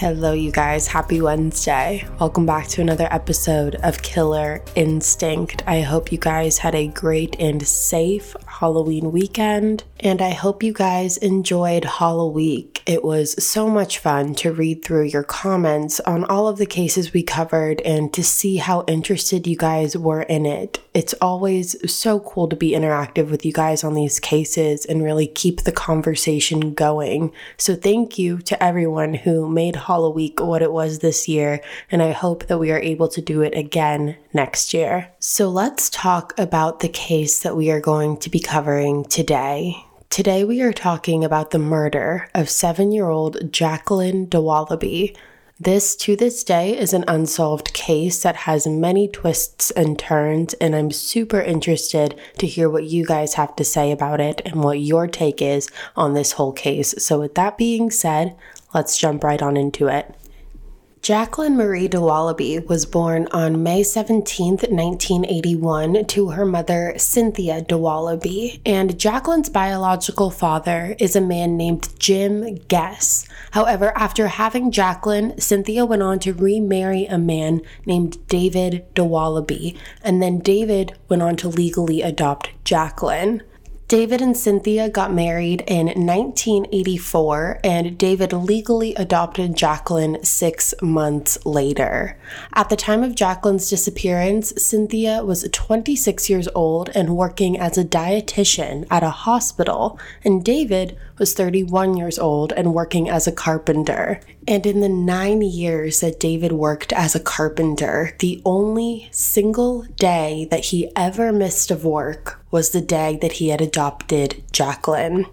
Hello, you guys. Happy Wednesday. Welcome back to another episode of Killer Instinct. I hope you guys had a great and safe Halloween weekend, and I hope you guys enjoyed Halloween. It was so much fun to read through your comments on all of the cases we covered and to see how interested you guys were in it. It's always so cool to be interactive with you guys on these cases and really keep the conversation going. So, thank you to everyone who made Halloween what it was this year, and I hope that we are able to do it again next year. So, let's talk about the case that we are going to be covering today. Today, we are talking about the murder of seven year old Jacqueline Dowaliby. This, to this day, is an unsolved case that has many twists and turns, and I'm super interested to hear what you guys have to say about it and what your take is on this whole case. So, with that being said, let's jump right on into it. Jacqueline Marie Dowaliby was born on May 17, 1981, to her mother, Cynthia Dowaliby, and Jacqueline's biological father is a man named Jim Guess. However, after having Jacqueline, Cynthia went on to remarry a man named David Dowaliby, and then David went on to legally adopt Jacqueline. David and Cynthia got married in 1984, and David legally adopted Jacqueline six months later. At the time of Jacqueline's disappearance, Cynthia was 26 years old and working as a dietitian at a hospital, and David was 31 years old and working as a carpenter. And in the nine years that David worked as a carpenter, the only single day that he ever missed of work was the day that he had adopted Jacqueline.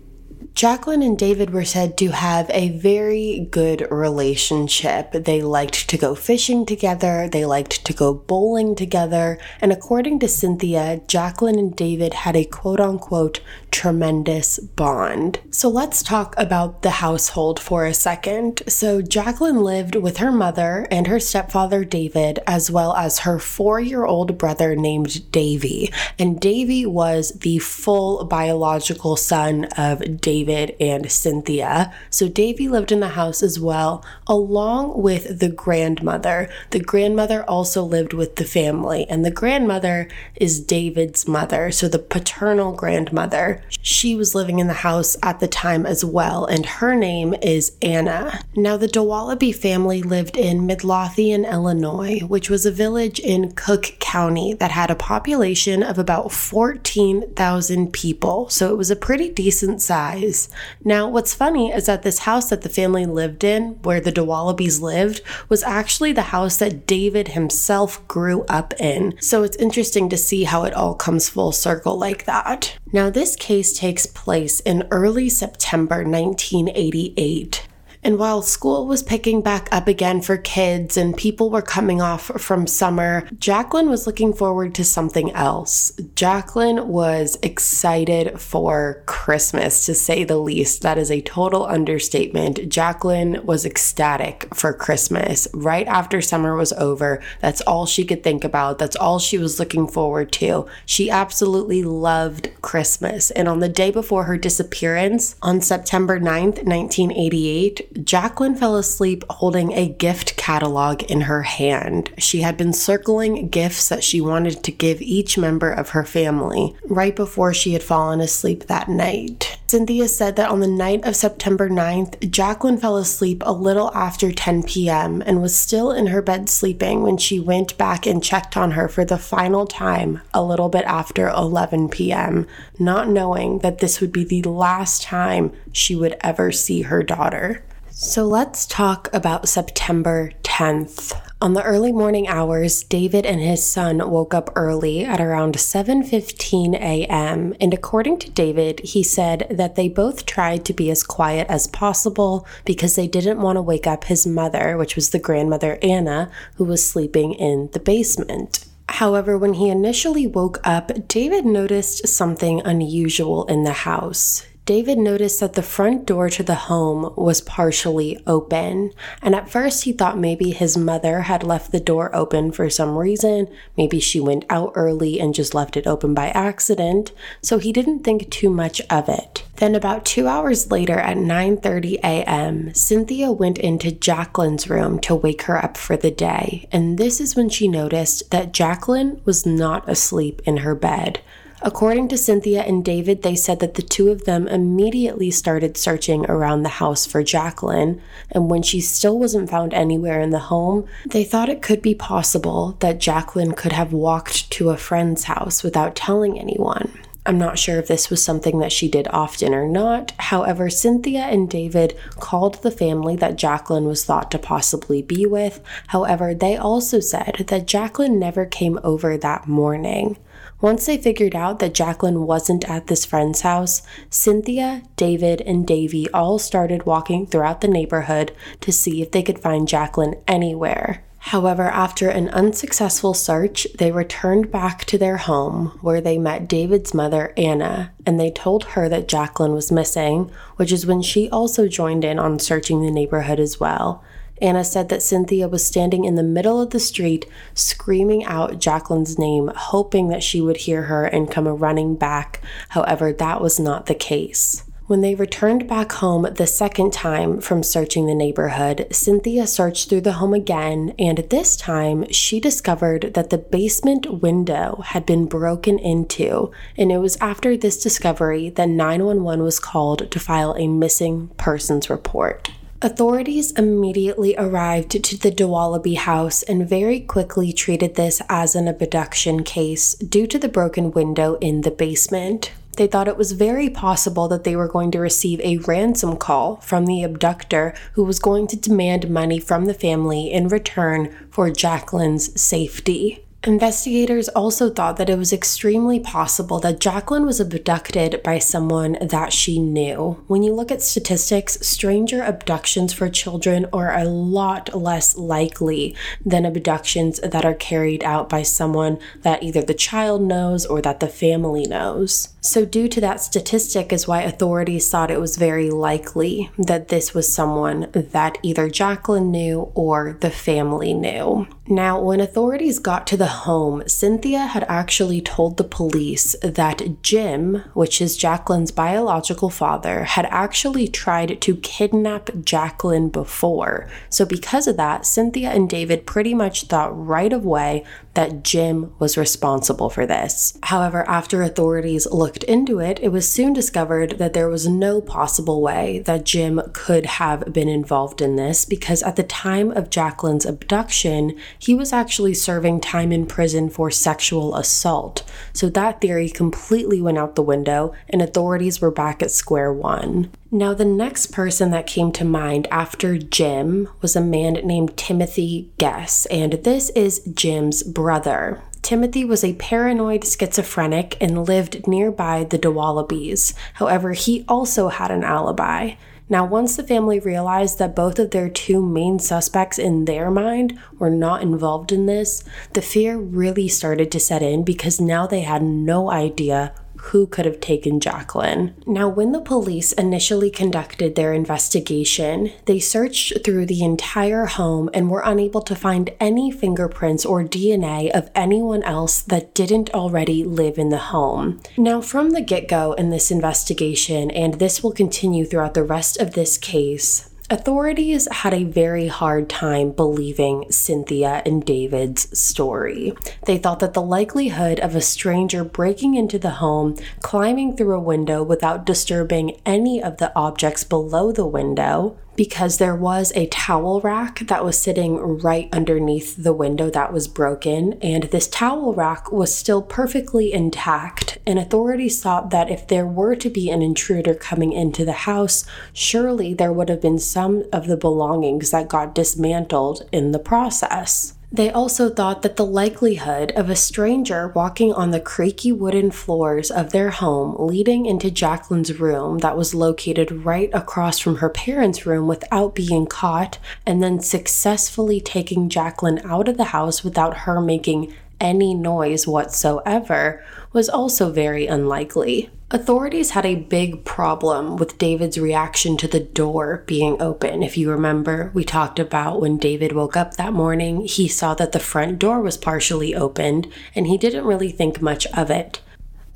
Jacqueline and David were said to have a very good relationship. They liked to go fishing together, they liked to go bowling together, and according to Cynthia, Jacqueline and David had a quote unquote tremendous bond. So let's talk about the household for a second. So Jacqueline lived with her mother and her stepfather David, as well as her four year old brother named Davy. And Davy was the full biological son of David and Cynthia. So Davy lived in the house as well, along with the grandmother. The grandmother also lived with the family, and the grandmother is David's mother, so the paternal grandmother. She was living in the house at the time as well, and her name is Anna. Now, the Dowaliby family lived in Midlothian, Illinois, which was a village in Cook County that had a population of about 14,000 people, so it was a pretty decent size. Now, what's funny is that this house that the family lived in, where the Dowalibys lived, was actually the house that David himself grew up in. So it's interesting to see how it all comes full circle like that. Now, this case takes place in early September 1988. And while school was picking back up again for kids and people were coming off from summer, Jacqueline was looking forward to something else. Jacqueline was excited for Christmas, to say the least. That is a total understatement. Jacqueline was ecstatic for Christmas. Right after summer was over, that's all she could think about. That's all she was looking forward to. She absolutely loved Christmas. And on the day before her disappearance, on September 9th, 1988, Jacqueline fell asleep holding a gift catalog in her hand. She had been circling gifts that she wanted to give each member of her family right before she had fallen asleep that night. Cynthia said that on the night of September 9th, Jacqueline fell asleep a little after 10 p.m. and was still in her bed sleeping when she went back and checked on her for the final time a little bit after 11 p.m., not knowing that this would be the last time she would ever see her daughter. So let's talk about September 10th. 10th. On the early morning hours, David and his son woke up early at around 7:15 a.m., and according to David, he said that they both tried to be as quiet as possible because they didn't want to wake up his mother, which was the grandmother Anna, who was sleeping in the basement. However, when he initially woke up, David noticed something unusual in the house. David noticed that the front door to the home was partially open, and at first he thought maybe his mother had left the door open for some reason. Maybe she went out early and just left it open by accident, so he didn't think too much of it. Then about 2 hours later at 9:30 a.m., Cynthia went into Jacqueline's room to wake her up for the day, and this is when she noticed that Jacqueline was not asleep in her bed. According to Cynthia and David, they said that the two of them immediately started searching around the house for Jacqueline, and when she still wasn't found anywhere in the home, they thought it could be possible that Jacqueline could have walked to a friend's house without telling anyone. I'm not sure if this was something that she did often or not. However, Cynthia and David called the family that Jacqueline was thought to possibly be with. However, they also said that Jacqueline never came over that morning. Once they figured out that Jacqueline wasn't at this friend's house, Cynthia, David, and Davy all started walking throughout the neighborhood to see if they could find Jacqueline anywhere. However, after an unsuccessful search, they returned back to their home where they met David's mother, Anna, and they told her that Jacqueline was missing, which is when she also joined in on searching the neighborhood as well. Anna said that Cynthia was standing in the middle of the street screaming out Jacqueline's name, hoping that she would hear her and come running back. However, that was not the case. When they returned back home the second time from searching the neighborhood, Cynthia searched through the home again, and this time she discovered that the basement window had been broken into. And it was after this discovery that 911 was called to file a missing persons report. Authorities immediately arrived to the Dowaliby house and very quickly treated this as an abduction case due to the broken window in the basement. They thought it was very possible that they were going to receive a ransom call from the abductor who was going to demand money from the family in return for Jacqueline's safety. Investigators also thought that it was extremely possible that Jacqueline was abducted by someone that she knew. When you look at statistics, stranger abductions for children are a lot less likely than abductions that are carried out by someone that either the child knows or that the family knows. So, due to that statistic, is why authorities thought it was very likely that this was someone that either Jacqueline knew or the family knew. Now, when authorities got to the home, Cynthia had actually told the police that Jim, which is Jacqueline's biological father, had actually tried to kidnap Jacqueline before. So, because of that, Cynthia and David pretty much thought right away that Jim was responsible for this. However, after authorities looked into it, it was soon discovered that there was no possible way that Jim could have been involved in this because at the time of Jacqueline's abduction, he was actually serving time in prison for sexual assault. So that theory completely went out the window, and authorities were back at square one. Now, the next person that came to mind after Jim was a man named Timothy Guess, and this is Jim's brother. Timothy was a paranoid schizophrenic and lived nearby the Dowalibys. However, he also had an alibi. Now, once the family realized that both of their two main suspects in their mind were not involved in this, the fear really started to set in because now they had no idea who could have taken Jacqueline. Now, when the police initially conducted their investigation, they searched through the entire home and were unable to find any fingerprints or DNA of anyone else that didn't already live in the home. Now, from the get go in this investigation, and this will continue throughout the rest of this case, Authorities had a very hard time believing Cynthia and David's story. They thought that the likelihood of a stranger breaking into the home, climbing through a window without disturbing any of the objects below the window, because there was a towel rack that was sitting right underneath the window that was broken, and this towel rack was still perfectly intact. And authorities thought that if there were to be an intruder coming into the house, surely there would have been some of the belongings that got dismantled in the process. They also thought that the likelihood of a stranger walking on the creaky wooden floors of their home leading into Jacqueline's room that was located right across from her parents' room without being caught, and then successfully taking Jacqueline out of the house without her making any noise whatsoever was also very unlikely. Authorities had a big problem with David's reaction to the door being open. If you remember, we talked about when David woke up that morning, he saw that the front door was partially opened and he didn't really think much of it.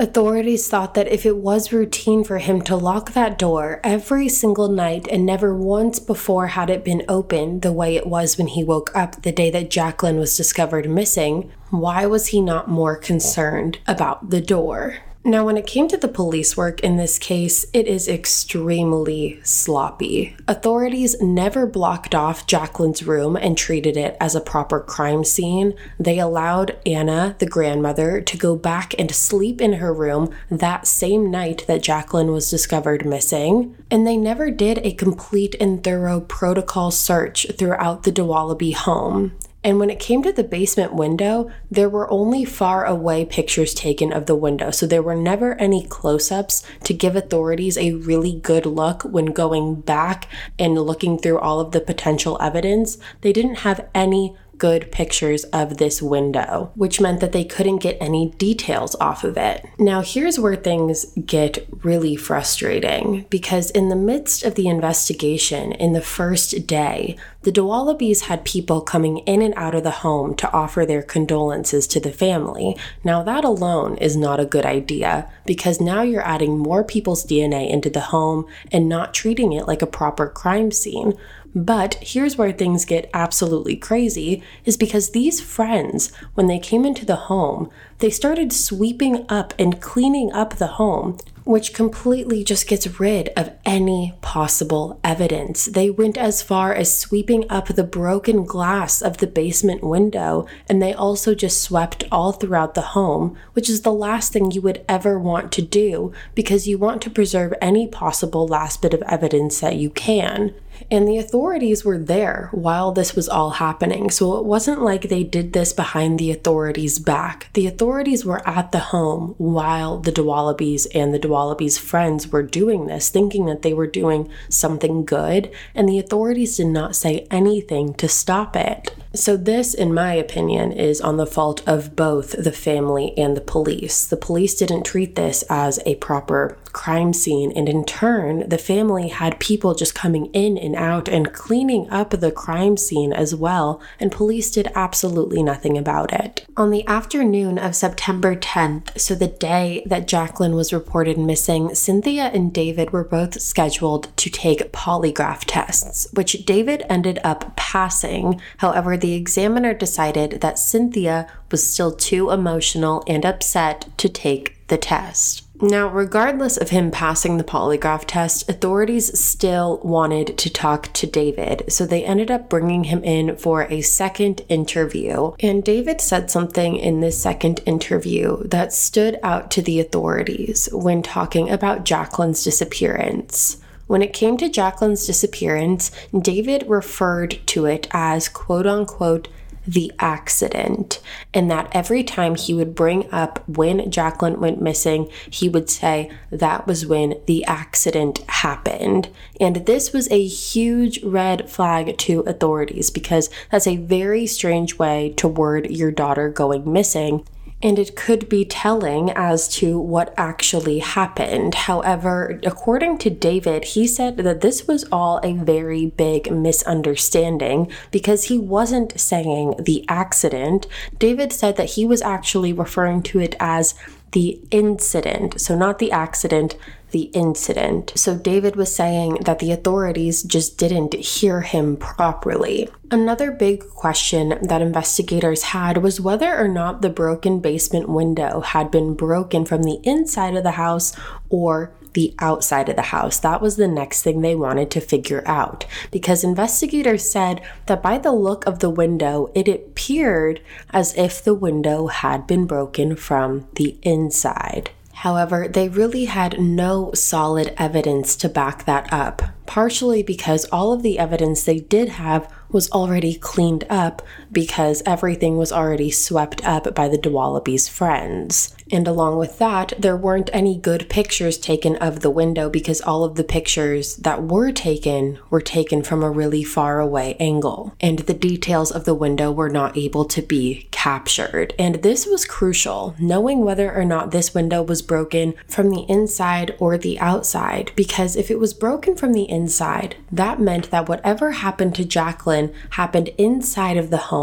Authorities thought that if it was routine for him to lock that door every single night and never once before had it been open the way it was when he woke up the day that Jacqueline was discovered missing, why was he not more concerned about the door? Now, when it came to the police work in this case, it is extremely sloppy. Authorities never blocked off Jacqueline's room and treated it as a proper crime scene. They allowed Anna, the grandmother, to go back and sleep in her room that same night that Jacqueline was discovered missing. And they never did a complete and thorough protocol search throughout the Dowaliby home. And when it came to the basement window, there were only far away pictures taken of the window. So there were never any close ups to give authorities a really good look when going back and looking through all of the potential evidence. They didn't have any good pictures of this window, which meant that they couldn't get any details off of it. Now, here's where things get really frustrating because, in the midst of the investigation, in the first day, the Dowalibys had people coming in and out of the home to offer their condolences to the family. Now, that alone is not a good idea because now you're adding more people's DNA into the home and not treating it like a proper crime scene. But here's where things get absolutely crazy is because these friends, when they came into the home, they started sweeping up and cleaning up the home, which completely just gets rid of any possible evidence. They went as far as sweeping up the broken glass of the basement window, and they also just swept all throughout the home, which is the last thing you would ever want to do because you want to preserve any possible last bit of evidence that you can. And the authorities were there while this was all happening. So it wasn't like they did this behind the authorities' back. The authorities were at the home while the Dowalibys and the Dowalibys' friends were doing this, thinking that they were doing something good, and the authorities did not say anything to stop it. So, this, in my opinion, is on the fault of both the family and the police. The police didn't treat this as a proper crime scene, and in turn, the family had people just coming in and out and cleaning up the crime scene as well, and police did absolutely nothing about it. On the afternoon of September 10th, so the day that Jacqueline was reported missing, Cynthia and David were both scheduled to take polygraph tests, which David ended up passing. However, the examiner decided that Cynthia was still too emotional and upset to take the test. Now, regardless of him passing the polygraph test, authorities still wanted to talk to David, so they ended up bringing him in for a second interview. And David said something in this second interview that stood out to the authorities when talking about Jacqueline's disappearance. When it came to Jacqueline's disappearance, David referred to it as quote unquote the accident, and that every time he would bring up when Jacqueline went missing, he would say that was when the accident happened. And this was a huge red flag to authorities because that's a very strange way to word your daughter going missing and it could be telling as to what actually happened. However, according to David, he said that this was all a very big misunderstanding because he wasn't saying the accident. David said that he was actually referring to it as the incident. So, not the accident, the incident. So David was saying that the authorities just didn't hear him properly. Another big question that investigators had was whether or not the broken basement window had been broken from the inside of the house or the outside of the house. That was the next thing they wanted to figure out because investigators said that by the look of the window, it appeared as if the window had been broken from the inside. However, they really had no solid evidence to back that up, partially because all of the evidence they did have was already cleaned up because everything was already swept up by the Dowalibys' friends. And along with that, there weren't any good pictures taken of the window because all of the pictures that were taken were taken from a really far away angle. And the details of the window were not able to be captured. And this was crucial, knowing whether or not this window was broken from the inside or the outside. Because if it was broken from the inside, that meant that whatever happened to Jacqueline happened inside of the home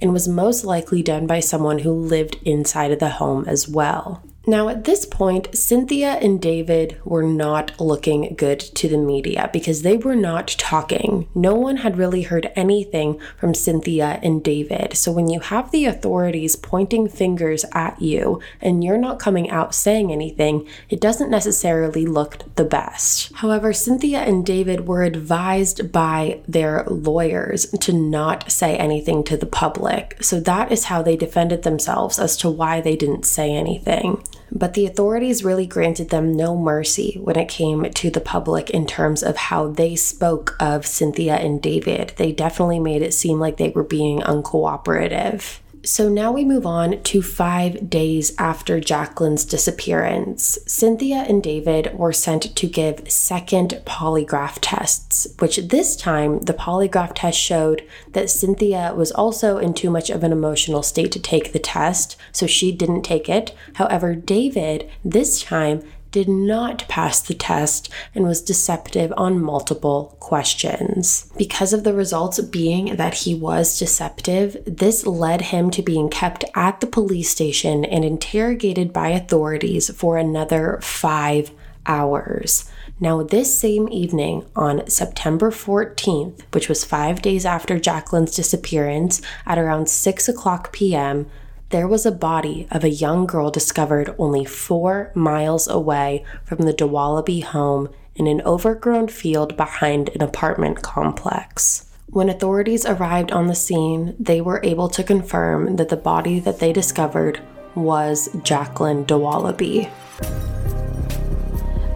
and was most likely done by someone who lived inside of the home as well. Now, at this point, Cynthia and David were not looking good to the media because they were not talking. No one had really heard anything from Cynthia and David. So, when you have the authorities pointing fingers at you and you're not coming out saying anything, it doesn't necessarily look the best. However, Cynthia and David were advised by their lawyers to not say anything to the public. So, that is how they defended themselves as to why they didn't say anything. But the authorities really granted them no mercy when it came to the public in terms of how they spoke of Cynthia and David. They definitely made it seem like they were being uncooperative. So now we move on to five days after Jacqueline's disappearance. Cynthia and David were sent to give second polygraph tests, which this time the polygraph test showed that Cynthia was also in too much of an emotional state to take the test, so she didn't take it. However, David this time did not pass the test and was deceptive on multiple questions. Because of the results being that he was deceptive, this led him to being kept at the police station and interrogated by authorities for another five hours. Now, this same evening, on September 14th, which was five days after Jacqueline's disappearance, at around 6 o'clock p.m., there was a body of a young girl discovered only four miles away from the Dowaliby home in an overgrown field behind an apartment complex. When authorities arrived on the scene, they were able to confirm that the body that they discovered was Jacqueline Dowaliby.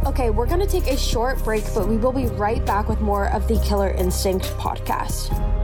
Okay, we're gonna take a short break, but we will be right back with more of the Killer Instinct podcast.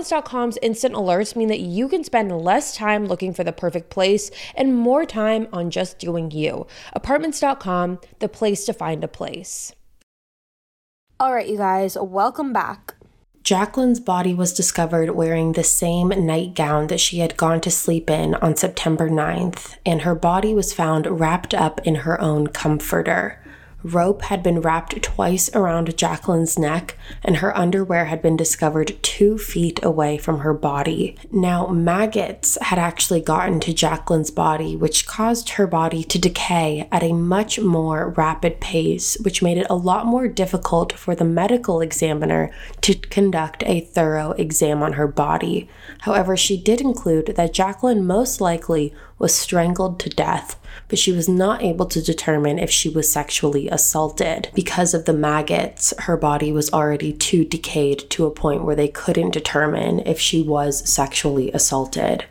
Apartments.com's instant alerts mean that you can spend less time looking for the perfect place and more time on just doing you. Apartments.com, the place to find a place. All right, you guys, welcome back. Jacqueline's body was discovered wearing the same nightgown that she had gone to sleep in on September 9th, and her body was found wrapped up in her own comforter. Rope had been wrapped twice around Jacqueline's neck, and her underwear had been discovered two feet away from her body. Now, maggots had actually gotten to Jacqueline's body, which caused her body to decay at a much more rapid pace, which made it a lot more difficult for the medical examiner to conduct a thorough exam on her body. However, she did include that Jacqueline most likely was strangled to death but she was not able to determine if she was sexually assaulted. Because of the maggots, her body was already too decayed to a point where they couldn't determine if she was sexually assaulted.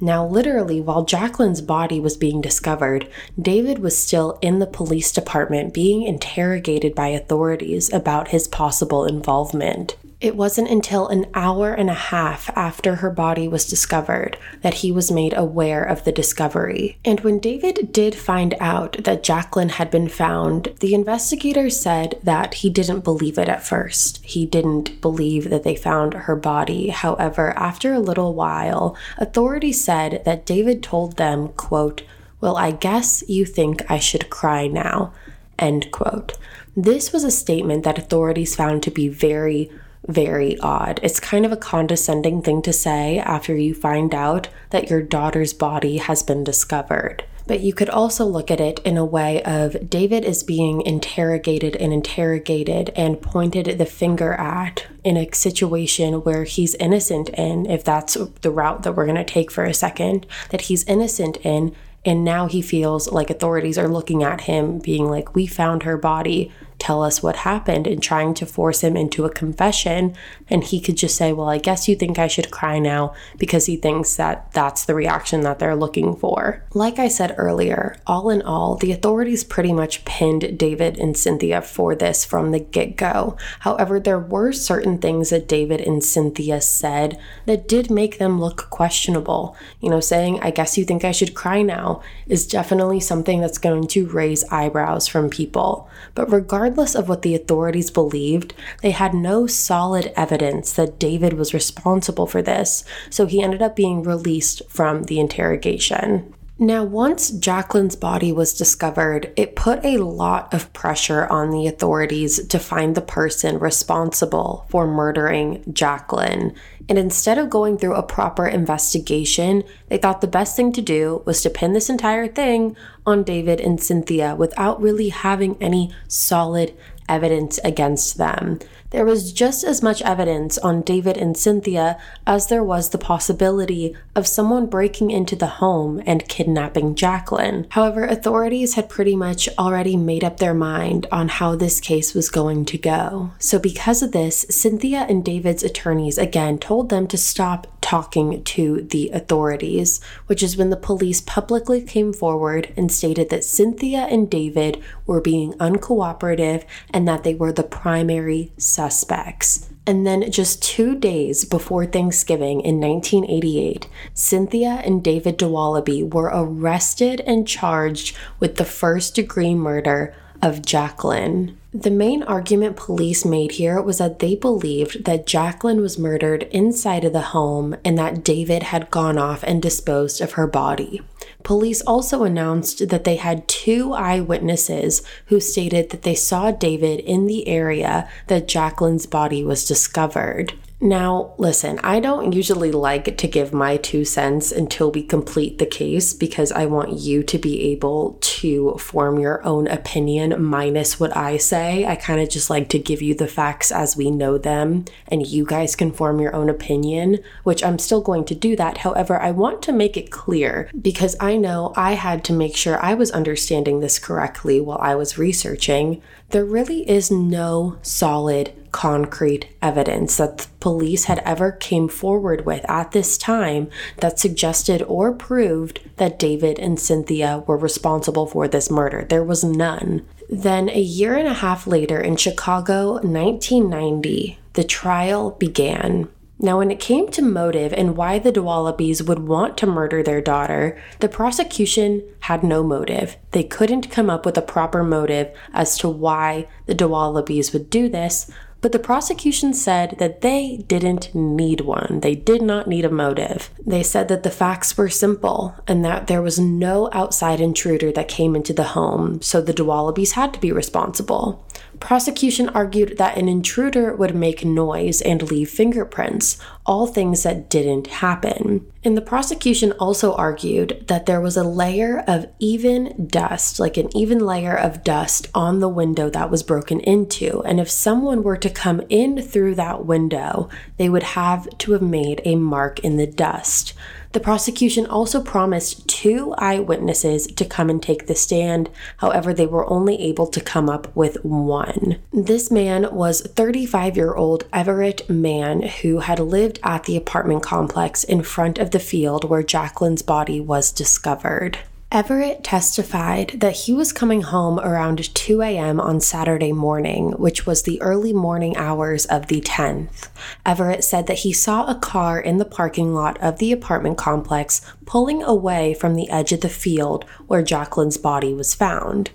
Now, literally, while Jacqueline's body was being discovered, David was still in the police department being interrogated by authorities about his possible involvement. It wasn't until an hour and a half after her body was discovered that he was made aware of the discovery. And when David did find out that Jacqueline had been found, the investigator said that he didn't believe it at first. He didn't believe that they found her body. However, after a little while, authorities said that David told them, quote, Well, I guess you think I should cry now. End quote. This was a statement that authorities found to be very very odd. It's kind of a condescending thing to say after you find out that your daughter's body has been discovered. But you could also look at it in a way of David is being interrogated and interrogated and pointed the finger at in a situation where he's innocent in, if that's the route that we're going to take for a second, that he's innocent in. And now he feels like authorities are looking at him, being like, We found her body tell us what happened and trying to force him into a confession. And he could just say, Well, I guess you think I should cry now because he thinks that that's the reaction that they're looking for. Like I said earlier, all in all, the authorities pretty much pinned David and Cynthia for this from the get go. However, there were certain things that David and Cynthia said that did make them look questionable. You know, saying, I guess you think I should cry now is definitely something that's going to raise eyebrows from people. But regardless, regardless of what the authorities believed, they had no solid evidence that David was responsible for this, so he ended up being released from the interrogation. Now, once Jacqueline's body was discovered, it put a lot of pressure on the authorities to find the person responsible for murdering Jacqueline. And instead of going through a proper investigation, they thought the best thing to do was to pin this entire thing on David and Cynthia without really having any solid evidence against them. There was just as much evidence on David and Cynthia as there was the possibility of someone breaking into the home and kidnapping Jacqueline. However, authorities had pretty much already made up their mind on how this case was going to go. So, because of this, Cynthia and David's attorneys again told them to stop talking to the authorities, which is when the police publicly came forward and stated that Cynthia and David were being uncooperative and that they were the primary suspects. And then, just two days before Thanksgiving in 1988, Cynthia and David Dowaliby were arrested and charged with the first degree murder of Jacqueline. The main argument police made here was that they believed that Jacqueline was murdered inside of the home and that David had gone off and disposed of her body. Police also announced that they had two eyewitnesses who stated that they saw David in the area that Jacqueline's body was discovered. Now, listen, I don't usually like to give my two cents until we complete the case because I want you to be able to form your own opinion minus what I say. I kind of just like to give you the facts as we know them and you guys can form your own opinion, which I'm still going to do that. However, I want to make it clear because I know I had to make sure I was understanding this correctly while I was researching. There really is no solid concrete evidence that the police had ever came forward with at this time that suggested or proved that David and Cynthia were responsible for this murder. There was none. Then a year and a half later in Chicago, 1990, the trial began. Now, when it came to motive and why the Dowalibys would want to murder their daughter, the prosecution had no motive. They couldn't come up with a proper motive as to why the Dowalibys would do this, but the prosecution said that they didn't need one. They did not need a motive. They said that the facts were simple and that there was no outside intruder that came into the home, so the Dowalibys had to be responsible. Prosecution argued that an intruder would make noise and leave fingerprints, all things that didn't happen. And the prosecution also argued that there was a layer of even dust, like an even layer of dust on the window that was broken into. And if someone were to come in through that window, they would have to have made a mark in the dust. The prosecution also promised two eyewitnesses to come and take the stand. However, they were only able to come up with one. This man was 35 year old Everett Mann who had lived at the apartment complex in front of the field where Jacqueline's body was discovered. Everett testified that he was coming home around 2 a.m. on Saturday morning, which was the early morning hours of the 10th. Everett said that he saw a car in the parking lot of the apartment complex pulling away from the edge of the field where Jacqueline's body was found.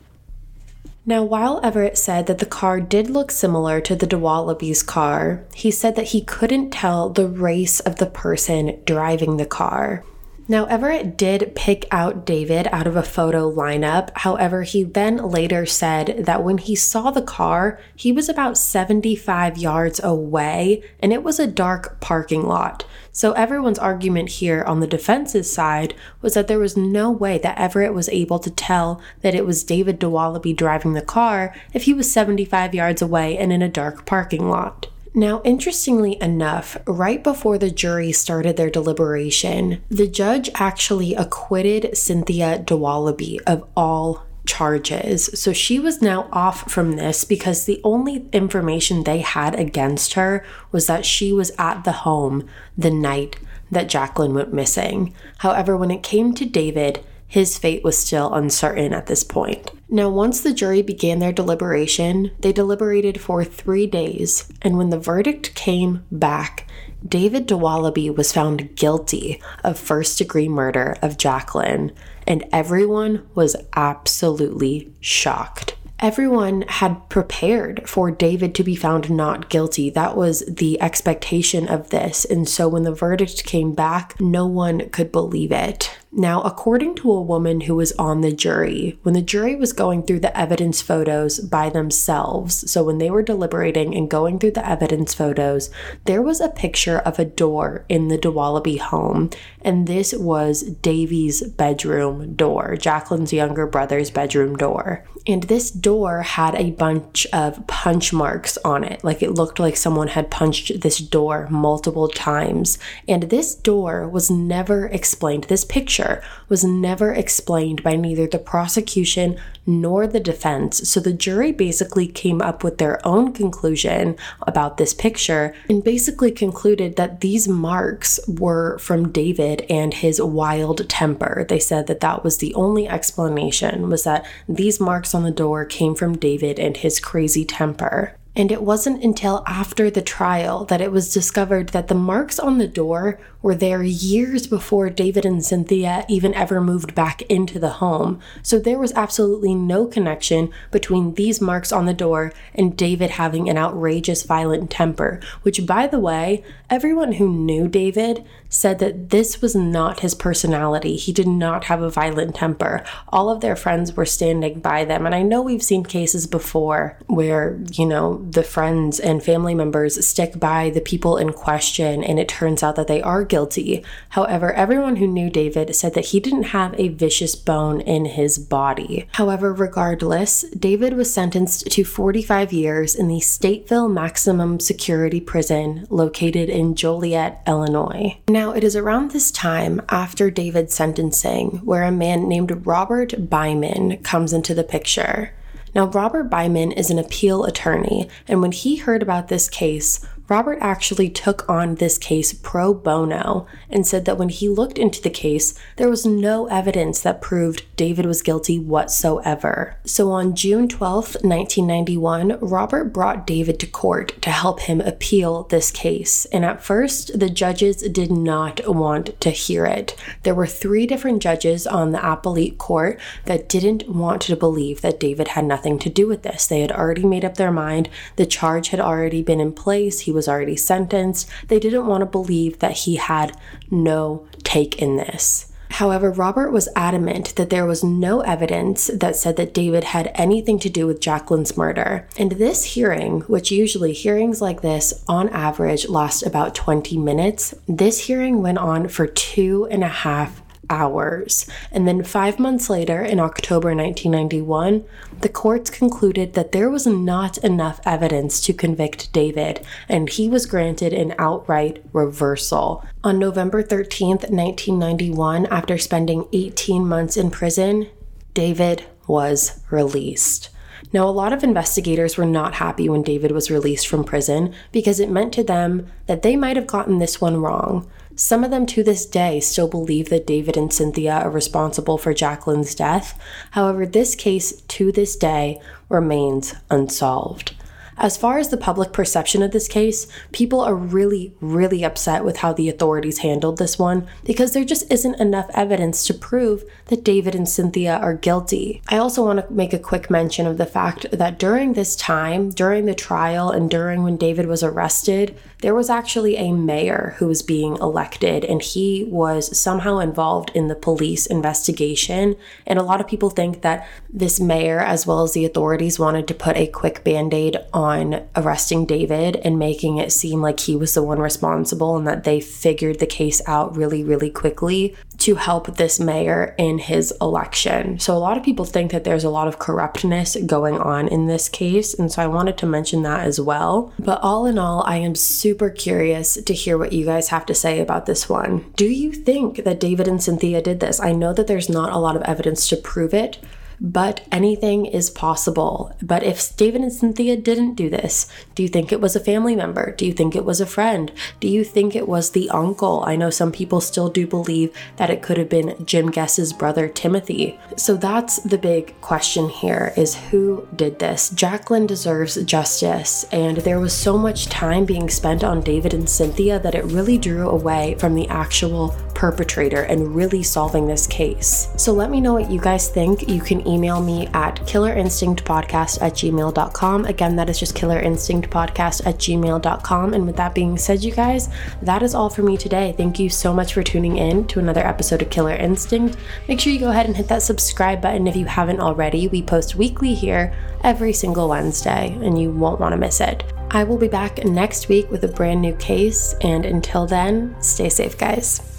Now, while Everett said that the car did look similar to the Dowaliby's car, he said that he couldn't tell the race of the person driving the car. Now, Everett did pick out David out of a photo lineup. However, he then later said that when he saw the car, he was about 75 yards away and it was a dark parking lot. So, everyone's argument here on the defense's side was that there was no way that Everett was able to tell that it was David Dowaliby driving the car if he was 75 yards away and in a dark parking lot. Now, interestingly enough, right before the jury started their deliberation, the judge actually acquitted Cynthia Dowaliby of all charges. So she was now off from this because the only information they had against her was that she was at the home the night that Jacqueline went missing. However, when it came to David, his fate was still uncertain at this point. Now, once the jury began their deliberation, they deliberated for three days, and when the verdict came back, David Dowaliby was found guilty of first degree murder of Jacqueline, and everyone was absolutely shocked everyone had prepared for David to be found not guilty. That was the expectation of this. And so when the verdict came back, no one could believe it. Now, according to a woman who was on the jury, when the jury was going through the evidence photos by themselves, so when they were deliberating and going through the evidence photos, there was a picture of a door in the Dowaliby home, and this was Davy's bedroom door, Jacqueline's younger brother's bedroom door. And this door had a bunch of punch marks on it. Like it looked like someone had punched this door multiple times. And this door was never explained. This picture was never explained by neither the prosecution nor the defense. So the jury basically came up with their own conclusion about this picture and basically concluded that these marks were from David and his wild temper. They said that that was the only explanation was that these marks on the door came from David and his crazy temper. And it wasn't until after the trial that it was discovered that the marks on the door were there years before David and Cynthia even ever moved back into the home. So there was absolutely no connection between these marks on the door and David having an outrageous violent temper, which, by the way, everyone who knew David said that this was not his personality. He did not have a violent temper. All of their friends were standing by them. And I know we've seen cases before where, you know, the friends and family members stick by the people in question and it turns out that they are guilty. However, everyone who knew David said that he didn't have a vicious bone in his body. However, regardless, David was sentenced to 45 years in the Stateville Maximum Security Prison located in Joliet, Illinois. Now, it is around this time after David's sentencing where a man named Robert Byman comes into the picture. Now, Robert Byman is an appeal attorney, and when he heard about this case, Robert actually took on this case pro bono and said that when he looked into the case, there was no evidence that proved David was guilty whatsoever. So on June 12, 1991, Robert brought David to court to help him appeal this case. And at first, the judges did not want to hear it. There were three different judges on the appellate court that didn't want to believe that David had nothing to do with this. They had already made up their mind, the charge had already been in place, he was already sentenced. They didn't want to believe that he had no take in this. However, Robert was adamant that there was no evidence that said that David had anything to do with Jacqueline's murder. And this hearing, which usually hearings like this on average last about 20 minutes, this hearing went on for two and a half hours. And then five months later, in October 1991, the courts concluded that there was not enough evidence to convict David, and he was granted an outright reversal. On November 13th, 1991, after spending 18 months in prison, David was released. Now, a lot of investigators were not happy when David was released from prison because it meant to them that they might have gotten this one wrong. Some of them to this day still believe that David and Cynthia are responsible for Jacqueline's death. However, this case to this day remains unsolved. As far as the public perception of this case, people are really, really upset with how the authorities handled this one because there just isn't enough evidence to prove that David and Cynthia are guilty. I also want to make a quick mention of the fact that during this time, during the trial, and during when David was arrested, there was actually a mayor who was being elected, and he was somehow involved in the police investigation. And a lot of people think that this mayor, as well as the authorities, wanted to put a quick band aid on arresting David and making it seem like he was the one responsible and that they figured the case out really, really quickly to help this mayor in his election. So, a lot of people think that there's a lot of corruptness going on in this case. And so, I wanted to mention that as well. But all in all, I am super curious to hear what you guys have to say about this one. Do you think that David and Cynthia did this? I know that there's not a lot of evidence to prove it, but anything is possible. But if David and Cynthia didn't do this, do you think it was a family member? Do you think it was a friend? Do you think it was the uncle? I know some people still do believe that it could have been Jim Guess's brother Timothy. So that's the big question here is who did this? Jaclyn deserves justice, and there was so much time being spent on David and Cynthia that it really drew away from the actual perpetrator and really solving this case. So let me know what you guys think. You can email me at killerinstinctpodcast at gmail.com. Again, that is just killerinstinctpodcast at gmail.com. And with that being said, you guys, that is all for me today. Thank you so much for tuning in to another episode of Killer Instinct. Make sure you go ahead and hit that subscribe button if you haven't already. We post weekly here every single Wednesday, and you won't want to miss it. I will be back next week with a brand new case, and until then, stay safe, guys.